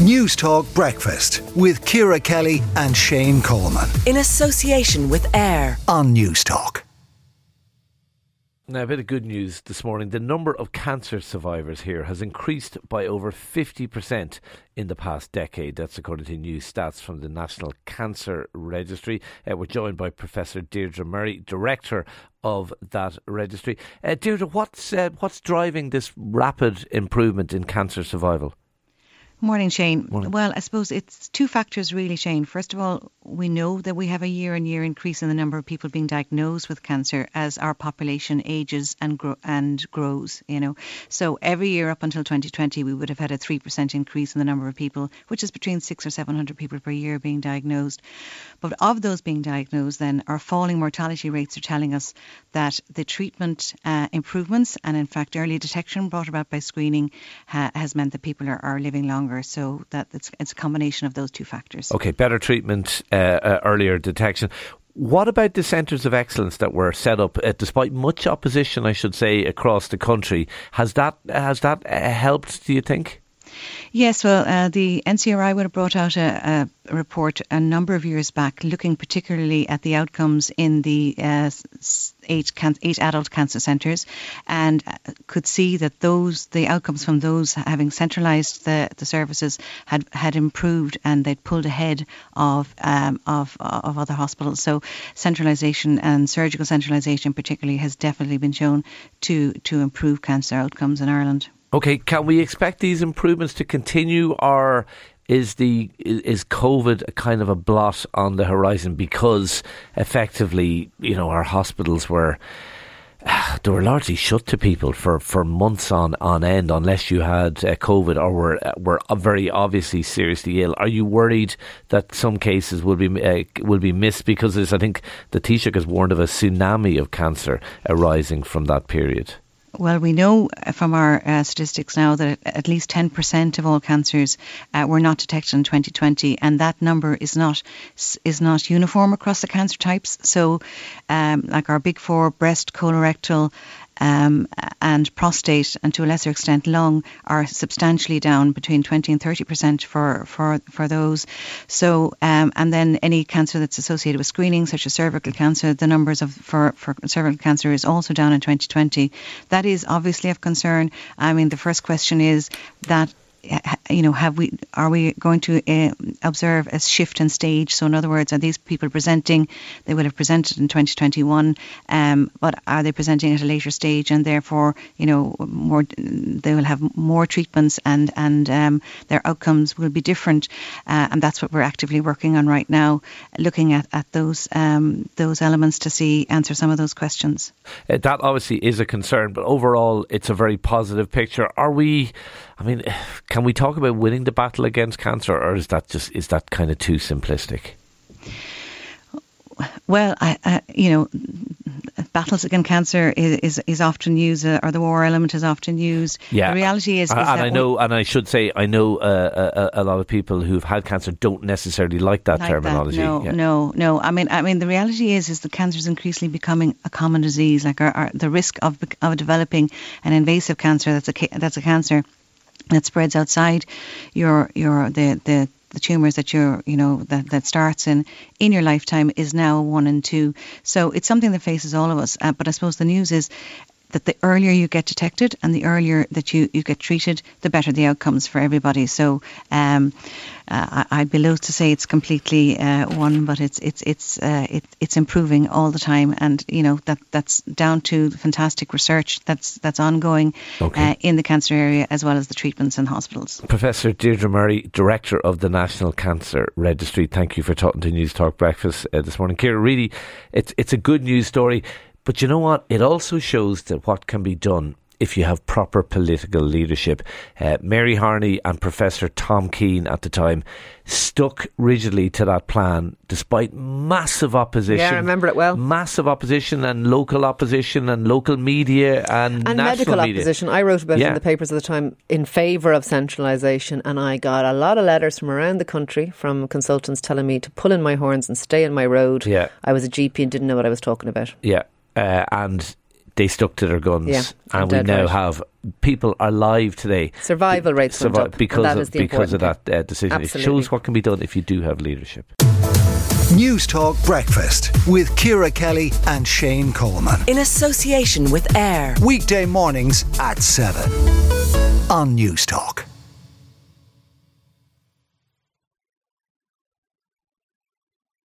News Talk Breakfast with Ciara Kelly and Shane Coleman. In association with AIR on News Talk. Now, a bit of good news this morning. The number of cancer survivors here has increased by over 50% in the past decade. That's according to new stats from the National Cancer Registry. Uh, we're joined by Professor Deirdre Murphy, Director of that registry. Uh, Deirdre, what's, uh, what's driving this rapid improvement in cancer survival? Morning, Shane. Morning. Well, I suppose it's two factors really, Shane. First of all, we know that we have a year on year increase in the number of people being diagnosed with cancer as our population ages and gro- and grows, you know. So every year up until 2020, we would have had a 3% increase in the number of people, which is between 6 or 700 people per year being diagnosed. But of those being diagnosed, then our falling mortality rates are telling us that the treatment uh, improvements and, in fact, early detection brought about by screening ha- has meant that people are, are living longer longer. So that it's, it's a combination of those two factors. Okay, better treatment, uh, uh, earlier detection. What about the centres of excellence that were set up, uh, despite much opposition, I should say, across the country? Has that has that uh, helped? Do you think? Yes, well, uh, the NCRI would have brought out a, a, report a number of years back looking particularly at the outcomes in the uh, eight, can- eight adult cancer centres and uh, could see that those the outcomes from those having centralised the, the services had, had improved and they'd pulled ahead of, um, of, of other hospitals. So centralisation and surgical centralisation particularly has definitely been shown to, to improve cancer outcomes in Ireland. Okay, can we expect these improvements to continue, or is the is COVID a kind of a blot on the horizon because effectively, you know, our hospitals were they were largely shut to people for, for months on, on end, unless you had uh, COVID or were were very obviously seriously ill. Are you worried that some cases will be uh, will be missed because I think the Taoiseach has warned of a tsunami of cancer arising from that period? Well, we know from our uh, statistics now that at least 10% of all cancers uh, were not detected in 2020, and that number is not is not uniform across the cancer types. So, um, like our big four, breast, colorectal, um, and prostate, and to a lesser extent lung, are substantially down between 20 and 30 percent for for for those. So, um, and then any cancer that's associated with screening, such as cervical cancer, the numbers of for for cervical cancer is also down in 2020. That is obviously of concern. I mean, the first question is that you know, have we are we going to uh, observe a shift in stage? So, in other words, are these people presenting? They will have presented in 2021, um, but are they presenting at a later stage, and therefore, you know, more they will have more treatments, and and um, their outcomes will be different, uh, and that's what we're actively working on right now, looking at at those um, those elements to see answer some of those questions. Uh, that obviously is a concern, but overall, it's a very positive picture. Are we? I mean, can we talk about winning the battle against cancer, or is that just is that kind of too simplistic? Well, I, I, you know, battles against cancer is, is, is often used, uh, or the war element is often used. Yeah. The reality is, is and I know, and I should say, I know uh, a, a, lot of people who've had cancer don't necessarily like that like terminology. That. No, yeah. no, no. I mean, I mean, the reality is, is that cancer is increasingly becoming a common disease. Like our, our, the risk of of developing an invasive cancer that's a that's a cancer that spreads outside your your the the the tumors that you're you know that that starts in in your lifetime is now one and two. So it's something that faces all of us. Uh, but i suppose the news is that the earlier you get detected and the earlier that you, you get treated, the better the outcomes for everybody. So um, uh, I'd be loath to say it's completely uh, won, but it's it's it's uh, it, it's improving all the time, and you know that that's down to fantastic research that's that's ongoing okay. Uh, in the cancer area as well as the treatments in hospitals. Professor Deirdre Murphy, director of the National Cancer Registry, thank you for talking to News Talk Breakfast uh, this morning. Ciara, really, it's it's a good news story. But you know what? It also shows that what can be done if you have proper political leadership. Uh, Mary Harney and Professor Tom Keane at the time stuck rigidly to that plan despite massive opposition. Yeah, I remember it well. Massive opposition and local opposition and local media and, and medical media. opposition. I wrote about yeah. it in the papers at the time in favour of centralisation, and I got a lot of letters from around the country from consultants telling me to pull in my horns and stay in my road. Yeah. I was a GP and didn't know what I was talking about. Yeah. Uh, and they stuck to their guns, Yeah, and we now right. have people alive today. Survival rates went Survi- up, because of, because of that uh, decision. It shows what can be done if you do have leadership. News Talk Breakfast with Ciara Kelly and Shane Coleman. In association with AIR. Weekday mornings at 7 on News Talk.